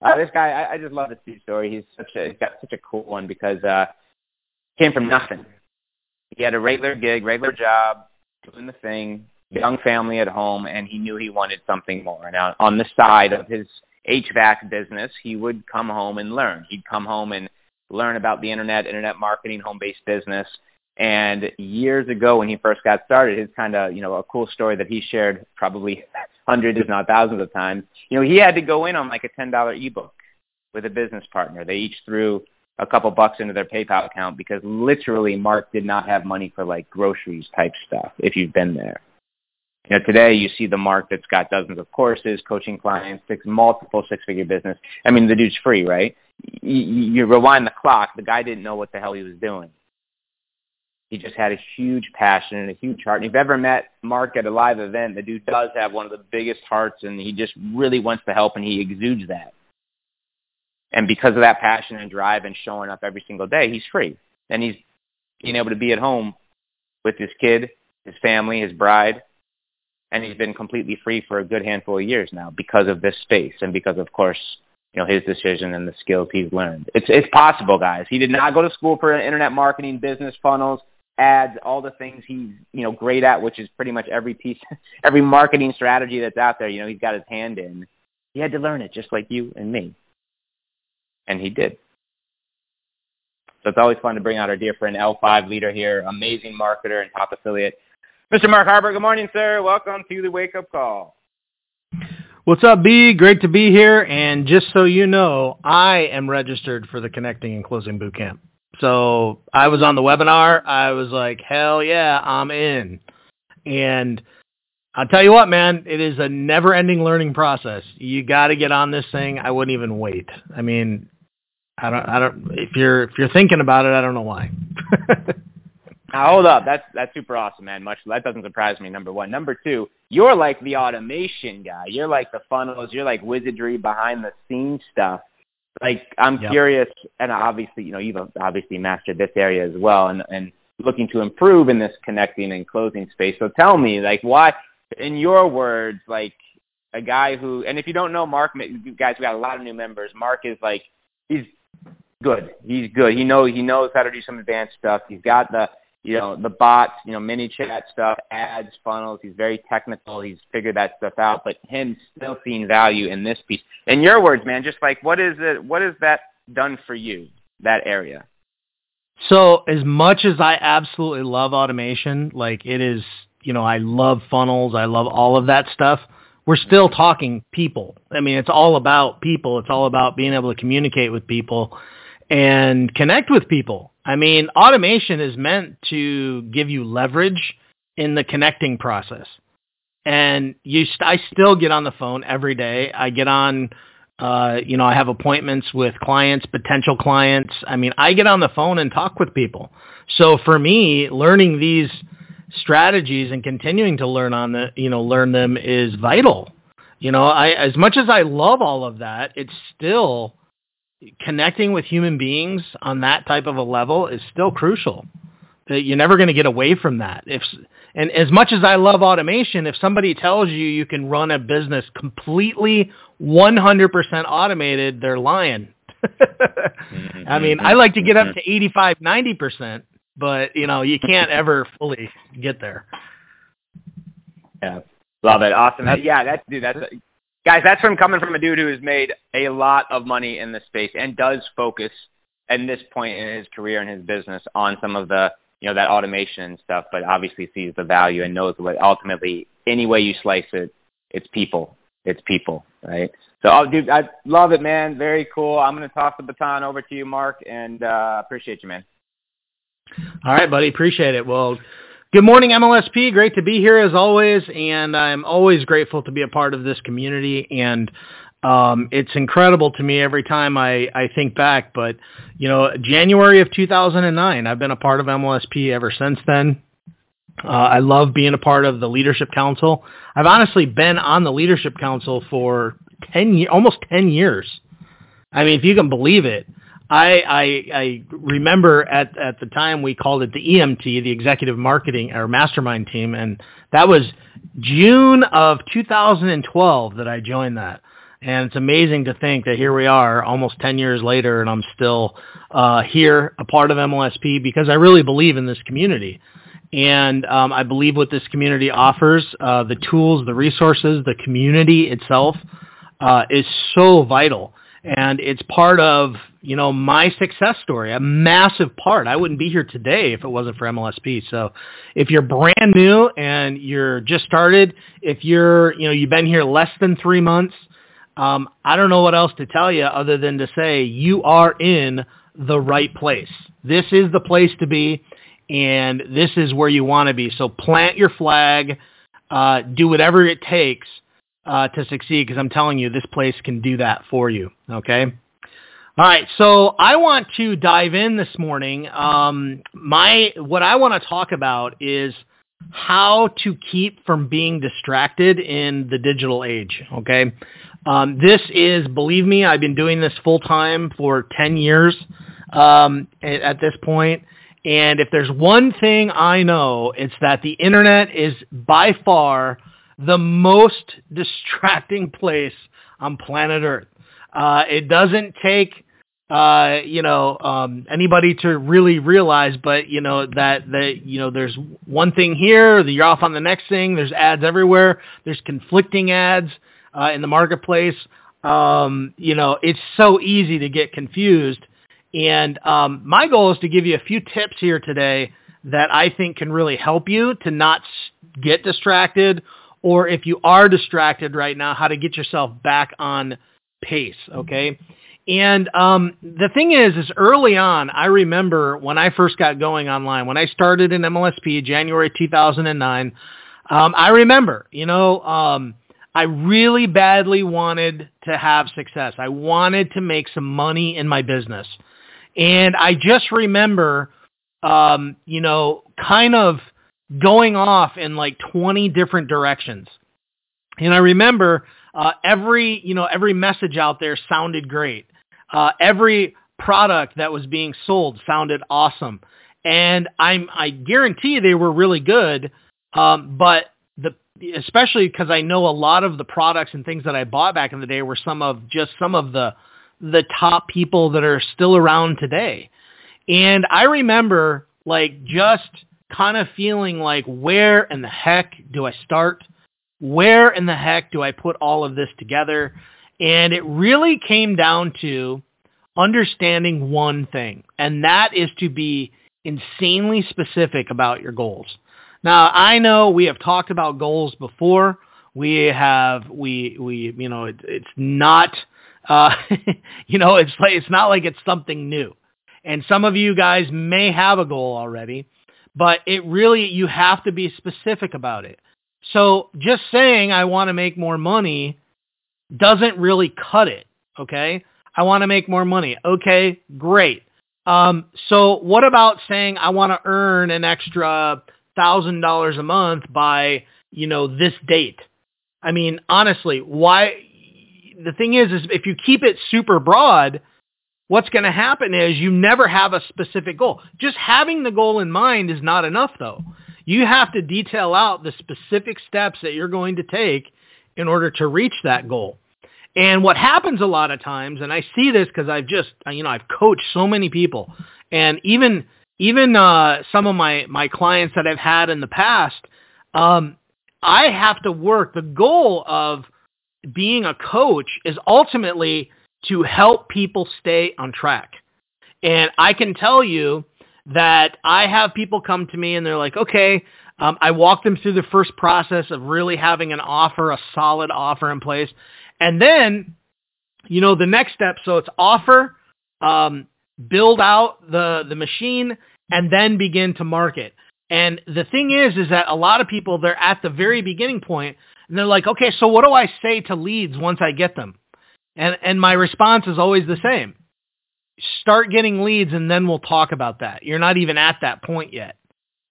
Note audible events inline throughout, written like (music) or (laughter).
Uh, this guy, I, I just love this dude's story. He's such a, he's got such a cool one because uh, came from nothing. He had a regular gig, regular job, doing the thing, young family at home, and he knew he wanted something more. Now, on the side of his HVAC business, he would come home and learn. He'd come home and learn about the internet, internet marketing, home-based business. And years ago when he first got started, his kind of, you know, a cool story that he shared probably hundreds, if not thousands of times, you know, he had to go in on like a $10 ebook with a business partner. They each threw a couple bucks into their PayPal account because literally Mark did not have money for like groceries type stuff if you've been there. You know, today you see the Mark that's got dozens of courses, coaching clients, six, multiple six-figure business. I mean, the dude's free, right? You, you rewind the clock, the guy didn't know what the hell he was doing. He just had a huge passion and a huge heart. And if you've ever met Mark at a live event, the dude does have one of the biggest hearts and he just really wants to help and he exudes that. And because of that passion and drive and showing up every single day, he's free. And he's being able to be at home with his kid, his family, his bride, and he's been completely free for a good handful of years now because of this space and because, of course, you know, his decision and the skills he's learned. It's it's possible, guys. He did not go to school for internet marketing, business funnels ads, all the things he's you know great at, which is pretty much every piece, (laughs) every marketing strategy that's out there. You know, he's got his hand in. He had to learn it just like you and me, and he did. So it's always fun to bring out our dear friend L5 leader here, amazing marketer and top affiliate, Mr. Mark Harbert. Good morning, sir. Welcome to the Wake Up Call. What's up, B? Great to be here. And just so you know, I am registered for the Connecting and Closing Bootcamp. So I was on the webinar. I was like, hell yeah, I'm in. And I'll tell you what, man, it is a never ending learning process. You got to get on this thing. I wouldn't even wait. I mean, I don't, I don't, if you're, if you're thinking about it, I don't know why. (laughs) now hold up. That's, that's super awesome, man. Much, that doesn't surprise me. Number one. Number two, you're like the automation guy. You're like the funnels. You're like wizardry behind the scenes stuff like I'm yep. curious, and obviously, you know, you've obviously mastered this area as well, and and looking to improve in this connecting and closing space. So tell me, like, why, in your words, like a guy who, and if you don't know Mark, you guys, we got a lot of new members. Mark is like, he's good. He's good. He knows he knows how to do some advanced stuff. He's got the you know, the bots, you know, ManyChat stuff, ads, funnels. He's very technical. He's figured that stuff out, but him still seeing value in this piece. In your words, man, just like what is it, what has that done for you, that area? So as much as I absolutely love automation, like it is, you know, I love funnels. I love all of that stuff. We're still talking people. I mean, it's all about people. It's all about being able to communicate with people and connect with people. I mean, automation is meant to give you leverage in the connecting process. And you, st- I still get on the phone every day. I get on, uh, you know, I have appointments with clients, potential clients. I mean, I get on the phone and talk with people. So for me, learning these strategies and continuing to learn on the, you know, learn them is vital. You know, I, as much as I love all of that, it's still connecting with human beings on that type of a level is still crucial. Uh, you're never going to get away from that. If and as much as I love automation, if somebody tells you you can run a business completely 100% automated, they're lying. Mm-hmm. (laughs) I mean, I like to get up to 85, 90%, but you know, you can't ever fully get there. Yeah. Love it. Awesome. yeah, that's dude, that's guys, that's from coming from a dude who has made a lot of money in this space and does focus at this point in his career and his business on some of the you know that automation and stuff, but obviously sees the value and knows what ultimately any way you slice it, it's people. It's people, right? So, oh, dude, I love it, man. Very cool. I'm going to toss the baton over to you, Mark, and uh, appreciate you, man. All right, buddy. Appreciate it. Well, Good morning, MLSP. Great to be here as always, and I'm always grateful to be a part of this community. And Um, it's incredible to me every time I, I think back, but you know, January of 2009, I've been a part of MLSP ever since then. Uh, I love being a part of the leadership council. I've honestly been on the leadership council for 10 almost 10 years. I mean, if you can believe it, I, I, I remember at, at the time we called it the EMT, the executive marketing or mastermind team. And that was June of 2012 that I joined that. And it's amazing to think that here we are almost 10 years later and I'm still uh, here, a part of MLSP because I really believe in this community. And um, I believe what this community offers, uh, the tools, the resources, the community itself uh, is so vital. And it's part of, you know, my success story, a massive part. I wouldn't be here today if it wasn't for MLSP. So if you're brand new and you're just started, if you're, you know, you've been here less than three months, um, I don't know what else to tell you other than to say you are in the right place. This is the place to be, and this is where you want to be. So plant your flag, uh, do whatever it takes uh, to succeed, because I'm telling you, this place can do that for you. Okay. All right, so I want to dive in this morning. Um, my what I want to talk about is how to keep from being distracted in the digital age. Okay, um, this is, believe me, I've been doing this full time for 10 years um, at, at this point. And if there's one thing I know, it's that the internet is by far the most distracting place on planet Earth. Uh, it doesn't take, uh, you know, um, anybody to really realize, but you know that that you know there's one thing here, you're off on the next thing. There's ads everywhere. There's conflicting ads uh, in the marketplace. Um, you know, it's so easy to get confused. And um, my goal is to give you a few tips here today that I think can really help you to not get distracted, or if you are distracted right now, how to get yourself back on pace. Okay. And um, the thing is, is early on, I remember when I first got going online, when I started in MLSP, January 2009, um, I remember, you know, um, I really badly wanted to have success. I wanted to make some money in my business. And I just remember, um, you know, kind of going off in like 20 different directions. And I remember uh, every, you know, every message out there sounded great. Uh, every product that was being sold sounded awesome. And I'm, I guarantee they were really good. Um, but the especially because I know a lot of the products and things that I bought back in the day were some of just some of the the top people that are still around today. And I remember like just kind of feeling like where in the heck do I start? Where in the heck do I put all of this together? And it really came down to understanding one thing, and that is to be insanely specific about your goals. Now, I know we have talked about goals before. We have, we, we, you know, it, it's not, uh, (laughs) you know, it's like, it's not like it's something new. And some of you guys may have a goal already, but it really, you have to be specific about it. So just saying I want to make more money doesn't really cut it. Okay. I want to make more money. Okay, great. Um, so what about saying I want to earn an extra thousand dollars a month by you know this date. I mean, honestly, why? The thing is, is if you keep it super broad, what's going to happen is you never have a specific goal. Just having the goal in mind is not enough, though. You have to detail out the specific steps that you're going to take in order to reach that goal. And what happens a lot of times, and I see this because I've just, you know, I've coached so many people, and even even uh, some of my my clients that I've had in the past, um, I have to work. The goal of being a coach is ultimately to help people stay on track. And I can tell you that I have people come to me and they're like, okay, um, I walk them through the first process of really having an offer, a solid offer in place. And then, you know, the next step, so it's offer, um, build out the, the machine, and then begin to market. And the thing is, is that a lot of people, they're at the very beginning point, and they're like, okay, so what do I say to leads once I get them? And and my response is always the same. Start getting leads and then we'll talk about that. You're not even at that point yet.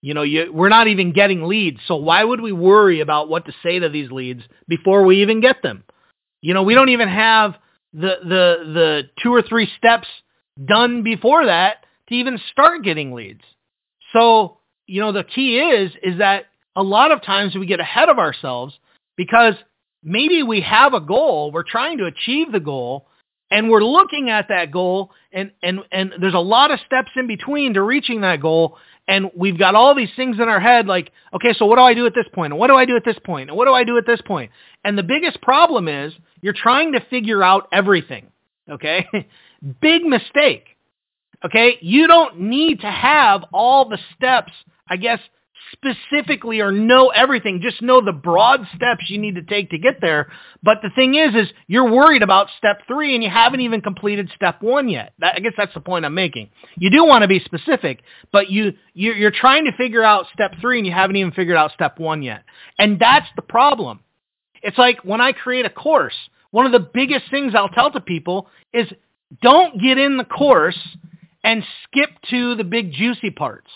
You know, you, we're not even getting leads. So why would we worry about what to say to these leads before we even get them? You know, we don't even have the the the two or three steps done before that to even start getting leads. So, you know, the key is is that a lot of times we get ahead of ourselves because maybe we have a goal, we're trying to achieve the goal, and we're looking at that goal and and and there's a lot of steps in between to reaching that goal and we've got all these things in our head like okay so what do i do at this point? and what do i do at this point? And what do i do at this point? And the biggest problem is you're trying to figure out everything okay? (laughs) Big mistake okay? You don't need to have all the steps i guess specifically or know everything. Just know the broad steps you need to take to get there. But the thing is, is you're worried about step three and you haven't even completed step one yet. That, I guess that's the point I'm making. You do want to be specific, but you, you're, you're trying to figure out step three and you haven't even figured out step one yet. And that's the problem. It's like when I create a course, one of the biggest things I'll tell to people is don't get in the course and skip to the big juicy parts.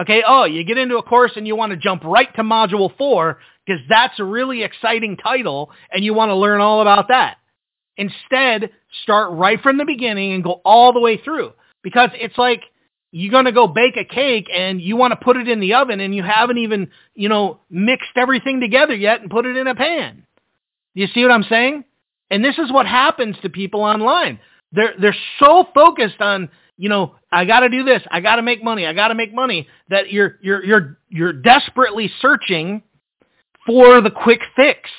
Okay, oh, you get into a course and you want to jump right to module four because that's a really exciting title and you want to learn all about that. Instead, start right from the beginning and go all the way through because it's like you're going to go bake a cake and you want to put it in the oven and you haven't even, you know, mixed everything together yet and put it in a pan. You see what I'm saying? And this is what happens to people online. They're, they're so focused on you know, I got to do this. I got to make money. I got to make money. That you're you're you're you're desperately searching for the quick fix.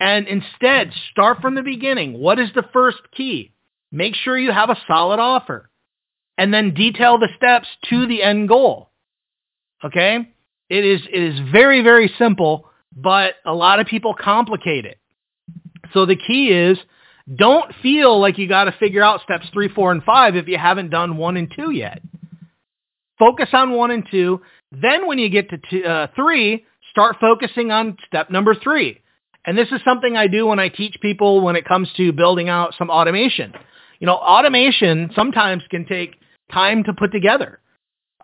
And instead, start from the beginning. What is the first key? Make sure you have a solid offer. And then detail the steps to the end goal. Okay? It is it is very very simple, but a lot of people complicate it. So the key is don't feel like you got to figure out steps three, four, and five if you haven't done one and two yet. Focus on one and two. Then when you get to two, uh, three, start focusing on step number three. And this is something I do when I teach people when it comes to building out some automation. You know, automation sometimes can take time to put together.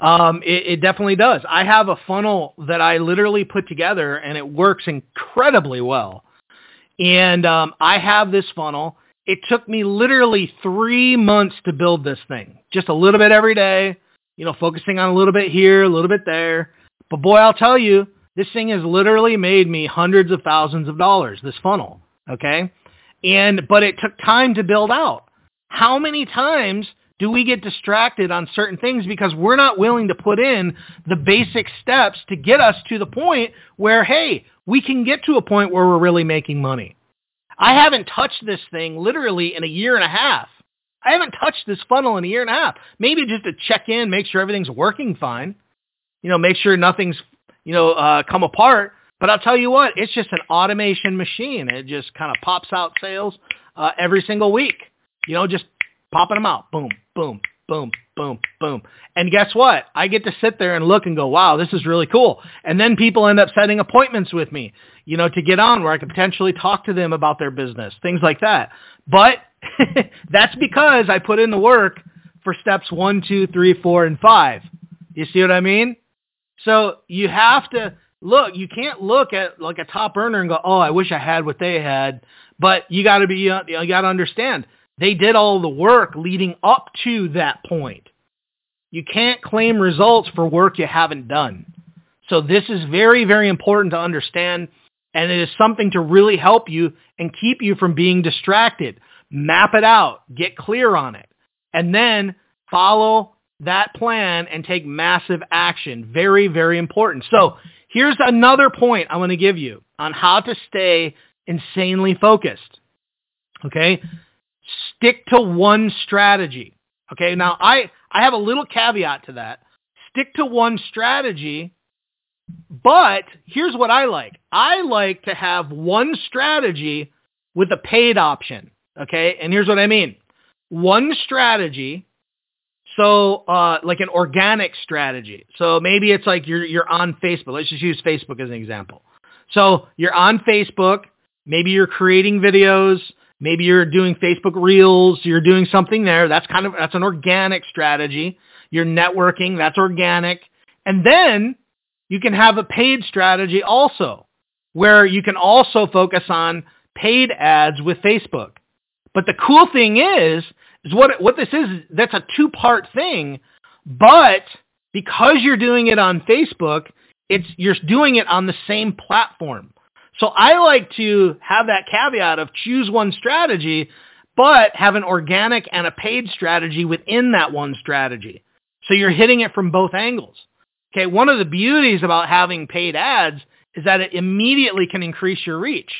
Um, it, it definitely does. I have a funnel that I literally put together and it works incredibly well. And um, I have this funnel. It took me literally three months to build this thing. Just a little bit every day, you know, focusing on a little bit here, a little bit there. But boy, I'll tell you, this thing has literally made me hundreds of thousands of dollars, this funnel. Okay. And, but it took time to build out. How many times do we get distracted on certain things because we're not willing to put in the basic steps to get us to the point where, hey, we can get to a point where we're really making money. I haven't touched this thing literally in a year and a half. I haven't touched this funnel in a year and a half. Maybe just to check in, make sure everything's working fine. You know, make sure nothing's, you know, uh, come apart. But I'll tell you what, it's just an automation machine. It just kind of pops out sales uh, every single week. You know, just popping them out. Boom, boom, boom, boom, boom. And guess what? I get to sit there and look and go, wow, this is really cool. And then people end up setting appointments with me, you know, to get on where I can potentially talk to them about their business, things like that. But (laughs) that's because I put in the work for steps one, two, three, four, and five. You see what I mean? So you have to look, you can't look at like a top earner and go, oh, I wish I had what they had. But you got to be, you got to understand they did all the work leading up to that point. You can't claim results for work you haven't done. So this is very, very important to understand, and it is something to really help you and keep you from being distracted. Map it out, get clear on it, and then follow that plan and take massive action. Very, very important. So here's another point I want to give you on how to stay insanely focused. Okay stick to one strategy. Okay, now I, I have a little caveat to that. Stick to one strategy, but here's what I like. I like to have one strategy with a paid option. Okay, and here's what I mean. One strategy, so uh, like an organic strategy. So maybe it's like you're you're on Facebook. Let's just use Facebook as an example. So you're on Facebook. Maybe you're creating videos Maybe you're doing Facebook Reels, you're doing something there. That's kind of that's an organic strategy. You're networking, that's organic. And then you can have a paid strategy also, where you can also focus on paid ads with Facebook. But the cool thing is, is what what this is. That's a two part thing, but because you're doing it on Facebook, it's you're doing it on the same platform. So I like to have that caveat of choose one strategy, but have an organic and a paid strategy within that one strategy. So you're hitting it from both angles. Okay, one of the beauties about having paid ads is that it immediately can increase your reach.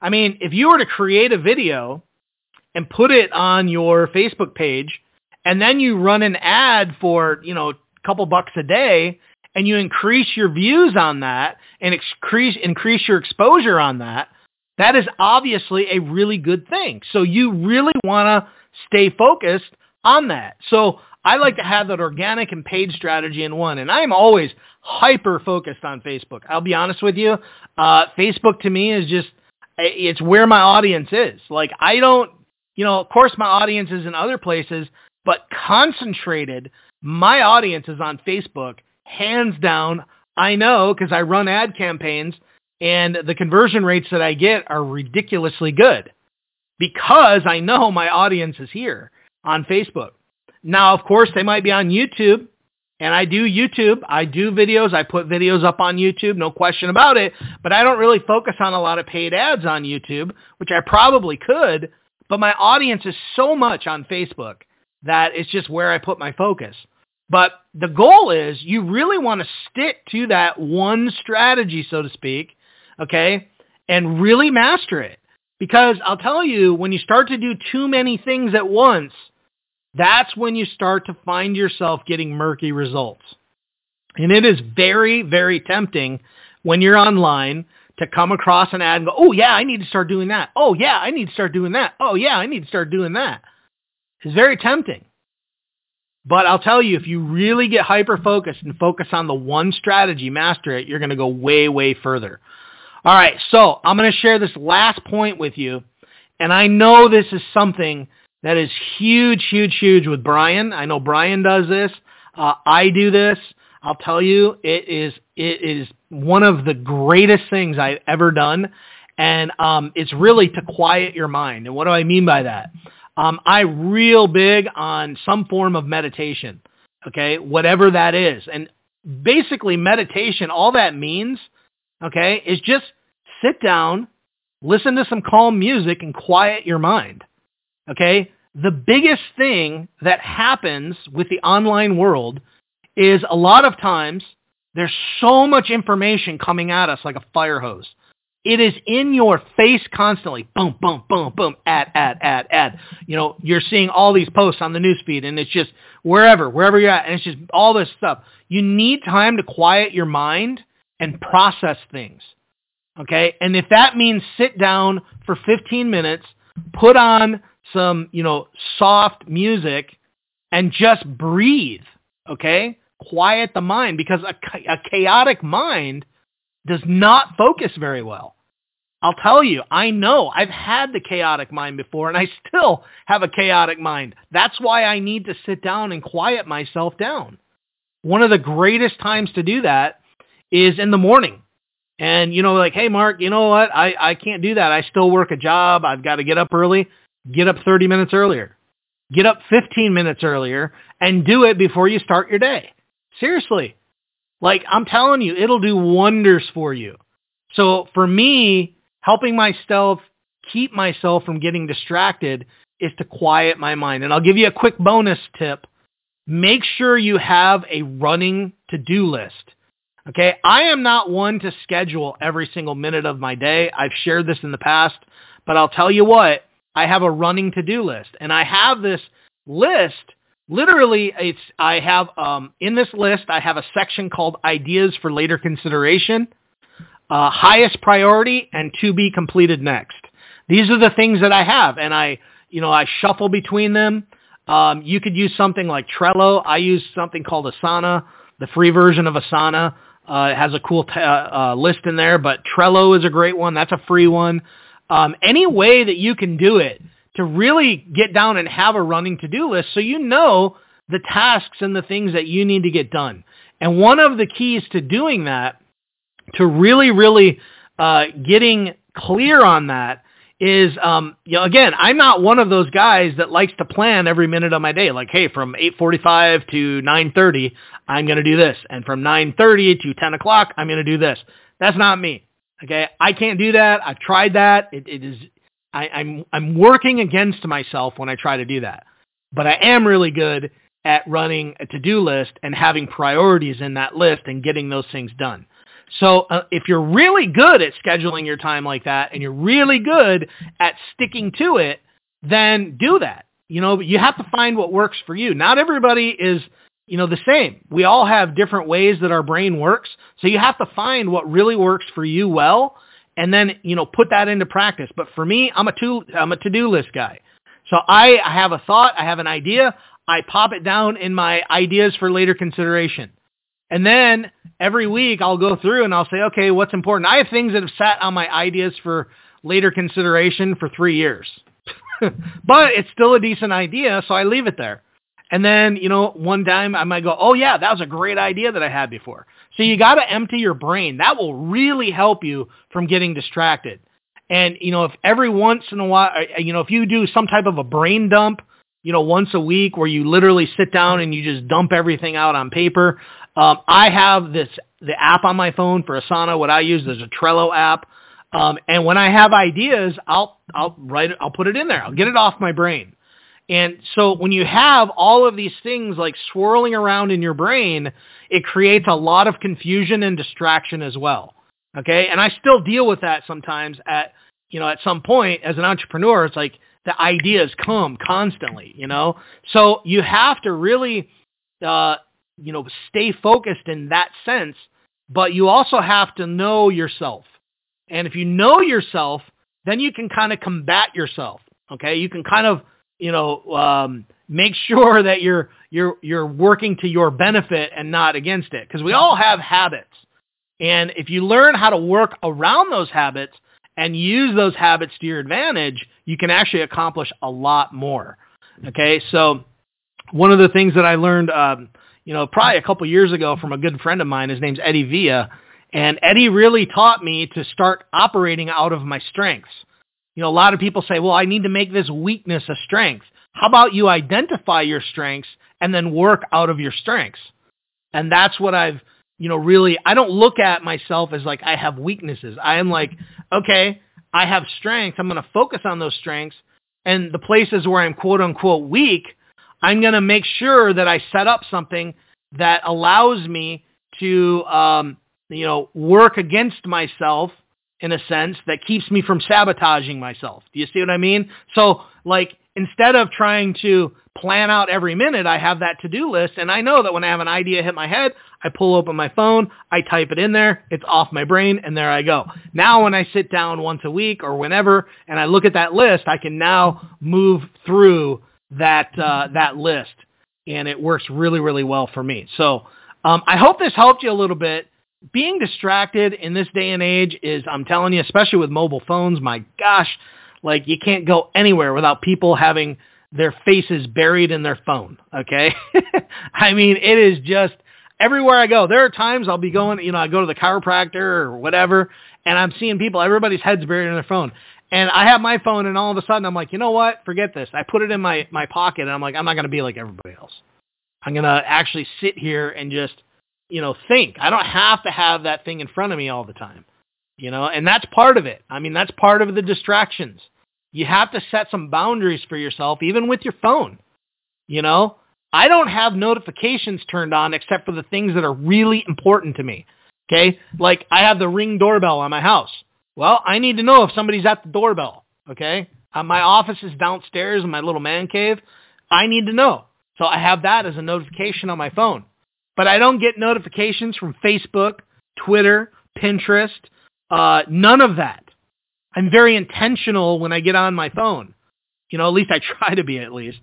I mean, if you were to create a video and put it on your Facebook page and then you run an ad for, you know, a couple bucks a day and you increase your views on that and increase increase your exposure on that, that is obviously a really good thing. So you really want to stay focused on that. So I like to have that organic and paid strategy in one, and I'm always hyper focused on Facebook. I'll be honest with you. Uh, Facebook to me is just it's where my audience is. Like I don't, you know, of course my audience is in other places, but concentrated, my audience is on Facebook hands down. I know because I run ad campaigns and the conversion rates that I get are ridiculously good because I know my audience is here on Facebook. Now, of course, they might be on YouTube and I do YouTube. I do videos. I put videos up on YouTube, no question about it. But I don't really focus on a lot of paid ads on YouTube, which I probably could. But my audience is so much on Facebook that it's just where I put my focus. But the goal is you really want to stick to that one strategy, so to speak, okay, and really master it. Because I'll tell you, when you start to do too many things at once, that's when you start to find yourself getting murky results. And it is very, very tempting when you're online to come across an ad and go, oh yeah, I need to start doing that. Oh yeah, I need to start doing that. Oh yeah, I need to start doing that. It's very tempting. But I'll tell you, if you really get hyper focused and focus on the one strategy, master it, you're going to go way, way further. All right, so I'm going to share this last point with you. And I know this is something that is huge, huge, huge with Brian. I know Brian does this. Uh, I do this. I'll tell you, it is it is one of the greatest things I've ever done, and um, it's really to quiet your mind. And what do I mean by that? Um, I real big on some form of meditation, okay, whatever that is. And basically meditation, all that means, okay, is just sit down, listen to some calm music and quiet your mind, okay? The biggest thing that happens with the online world is a lot of times there's so much information coming at us like a fire hose. It is in your face constantly. Boom, boom, boom, boom. Ad, ad, ad, ad. You know, you're seeing all these posts on the newsfeed, and it's just wherever, wherever you're at, and it's just all this stuff. You need time to quiet your mind and process things. Okay, and if that means sit down for 15 minutes, put on some, you know, soft music, and just breathe. Okay, quiet the mind because a, a chaotic mind does not focus very well. I'll tell you, I know I've had the chaotic mind before and I still have a chaotic mind. That's why I need to sit down and quiet myself down. One of the greatest times to do that is in the morning. And you know, like, hey Mark, you know what? I, I can't do that. I still work a job. I've got to get up early. Get up 30 minutes earlier. Get up 15 minutes earlier and do it before you start your day. Seriously. Like I'm telling you, it'll do wonders for you. So for me, helping myself keep myself from getting distracted is to quiet my mind. And I'll give you a quick bonus tip. Make sure you have a running to-do list. Okay. I am not one to schedule every single minute of my day. I've shared this in the past, but I'll tell you what, I have a running to-do list and I have this list literally it's I have um, in this list I have a section called ideas for later consideration, uh, highest priority, and to be completed next. These are the things that I have, and I you know I shuffle between them. Um, you could use something like Trello. I use something called Asana, the free version of Asana. Uh, it has a cool t- uh, uh list in there, but Trello is a great one. That's a free one. Um, any way that you can do it to really get down and have a running to-do list so you know the tasks and the things that you need to get done. And one of the keys to doing that, to really, really uh, getting clear on that, is um you know again I'm not one of those guys that likes to plan every minute of my day. Like hey from 8:45 to 9:30 I'm going to do this. And from 9:30 to 10 o'clock I'm going to do this. That's not me. Okay? I can't do that. I've tried that. It, it is I, I'm I'm working against myself when I try to do that. But I am really good at running a to-do list and having priorities in that list and getting those things done so uh, if you're really good at scheduling your time like that and you're really good at sticking to it, then do that. You know, you have to find what works for you. Not everybody is, you know, the same. We all have different ways that our brain works. So you have to find what really works for you well and then, you know, put that into practice. But for me, I'm a to, I'm a to-do list guy. So I have a thought, I have an idea, I pop it down in my ideas for later consideration. And then every week I'll go through and I'll say, okay, what's important? I have things that have sat on my ideas for later consideration for three years, (laughs) but it's still a decent idea. So I leave it there. And then, you know, one time I might go, oh yeah, that was a great idea that I had before. So you got to empty your brain. That will really help you from getting distracted. And, you know, if every once in a while, uh, you know, if you do some type of a brain dump, you know, once a week where you literally sit down and you just dump everything out on paper, um, I have this the app on my phone for Asana. What I use is a Trello app, um, and when I have ideas, I'll I'll write it. I'll put it in there. I'll get it off my brain. And so when you have all of these things like swirling around in your brain, it creates a lot of confusion and distraction as well. Okay. And I still deal with that sometimes at, you know, at some point as an entrepreneur, it's like the ideas come constantly, you know? So you have to really, uh, you know, stay focused in that sense, but you also have to know yourself. And if you know yourself, then you can kind of combat yourself. Okay. You can kind of, you know, um, make (laughs) sure that you're, you're, you're working to your benefit and not against it. Cause we all have habits. And if you learn how to work around those habits and use those habits to your advantage, you can actually accomplish a lot more. Okay. So one of the things that I learned, um, you know, probably a couple years ago from a good friend of mine. His name's Eddie Villa. And Eddie really taught me to start operating out of my strengths. You know, a lot of people say, well, I need to make this weakness a strength. How about you identify your strengths and then work out of your strengths? And that's what I've, you know, really, I don't look at myself as like I have weaknesses. I am like, okay, I have strengths. I'm going to focus on those strengths. And the places where I'm quote unquote weak, I'm going to make sure that I set up something that allows me to, um, you know, work against myself in a sense that keeps me from sabotaging myself. Do you see what I mean? So like instead of trying to plan out every minute, I have that to-do list and I know that when I have an idea hit my head, I pull open my phone, I type it in there, it's off my brain and there I go. Now when I sit down once a week or whenever and I look at that list, I can now move through that uh, that list, and it works really really well for me. So um, I hope this helped you a little bit. Being distracted in this day and age is, I'm telling you, especially with mobile phones, my gosh, like you can't go anywhere without people having their faces buried in their phone. Okay, (laughs) I mean it is just everywhere I go. There are times I'll be going, you know, I go to the chiropractor or whatever, and I'm seeing people, everybody's heads buried in their phone. And I have my phone, and all of a sudden I'm like, you know what? Forget this. I put it in my my pocket, and I'm like, I'm not to be like everybody else. I'm to actually sit here and just, you know, think. I don't have to have that thing in front of me all the time, you know. And that's part of it. I mean, that's part of the distractions. You have to set some boundaries for yourself, even with your phone. You know, I don't have notifications turned on except for the things that are really important to me. Okay, like I have the ring doorbell on my house. Well, I need to know if somebody's at the doorbell. Okay. Uh, my office is downstairs in my little man cave. I need to know. So I have that as a notification on my phone. But I don't get notifications from Facebook, Twitter, Pinterest, uh, none of that. I'm very intentional when I get on my phone. You know, at least I (laughs) try to be at least.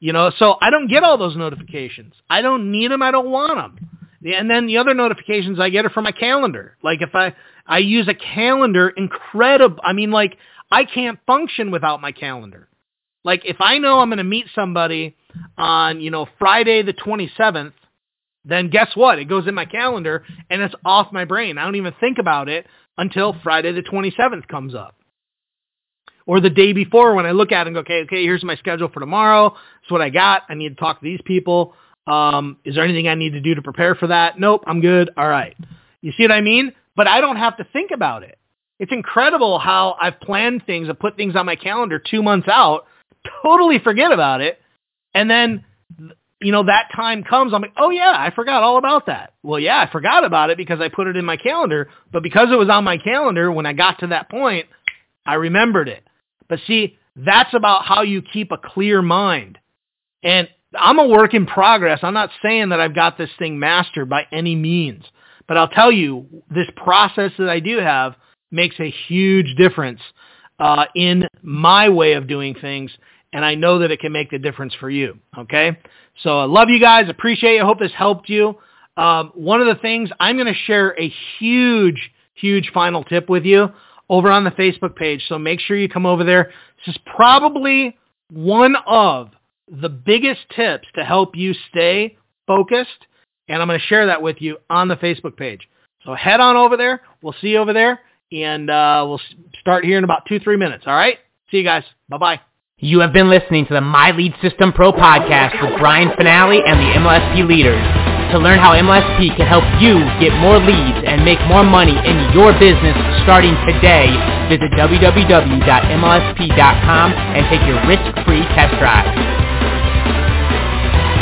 You know, so I don't get all those notifications. I don't need them. I don't want them. And then the other notifications I get are from my calendar. Like if I, I use a calendar incredible. I mean, like I can't function without my calendar. Like if I know I'm going to meet somebody on, you know, Friday the 27th, then guess what? It goes in my calendar and it's off my brain. I don't even think about it until Friday the 27th comes up. Or the day before when I look at it and go, okay, okay, here's my schedule for tomorrow. It's what I got. I need to talk to these people. Um, is there anything I need to do to prepare for that? Nope, I'm good. All right. You see what I mean? But I don't have to think about it. It's incredible how I've planned things, I've put things on my calendar two months out, totally forget about it. And then, you know, that time comes, I'm like, oh yeah, I forgot all about that. Well, yeah, I forgot about it because I put it in my calendar, but because it was on my calendar, when I got to that point, I remembered it. But see, that's about how you keep a clear mind. And I'm a work in progress. I'm not saying that I've got this thing mastered by any means, but I'll tell you, this process that I do have makes a huge difference uh, in my way of doing things, and I know that it can make the difference for you. Okay, so I love you guys, appreciate you. I hope this helped you. Um, one of the things I'm going to share a huge, huge final tip with you over on the Facebook page. So make sure you come over there. This is probably one of the biggest tips to help you stay focused, and I'm going to share that with you on the Facebook page. So head on over there. We'll see you over there, and uh, we'll start here in about two, three minutes. All right? See you guys. Bye-bye. You have been listening to the My Lead System Pro podcast with Brian Fanale and the MLSP leaders. To learn how MLSP can help you get more leads and make more money in your business starting today, visit www.mlsp.com and take your risk-free test drive.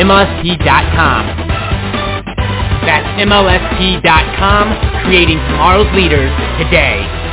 MLSP.com. That's MLSP.com, creating tomorrow's leaders today.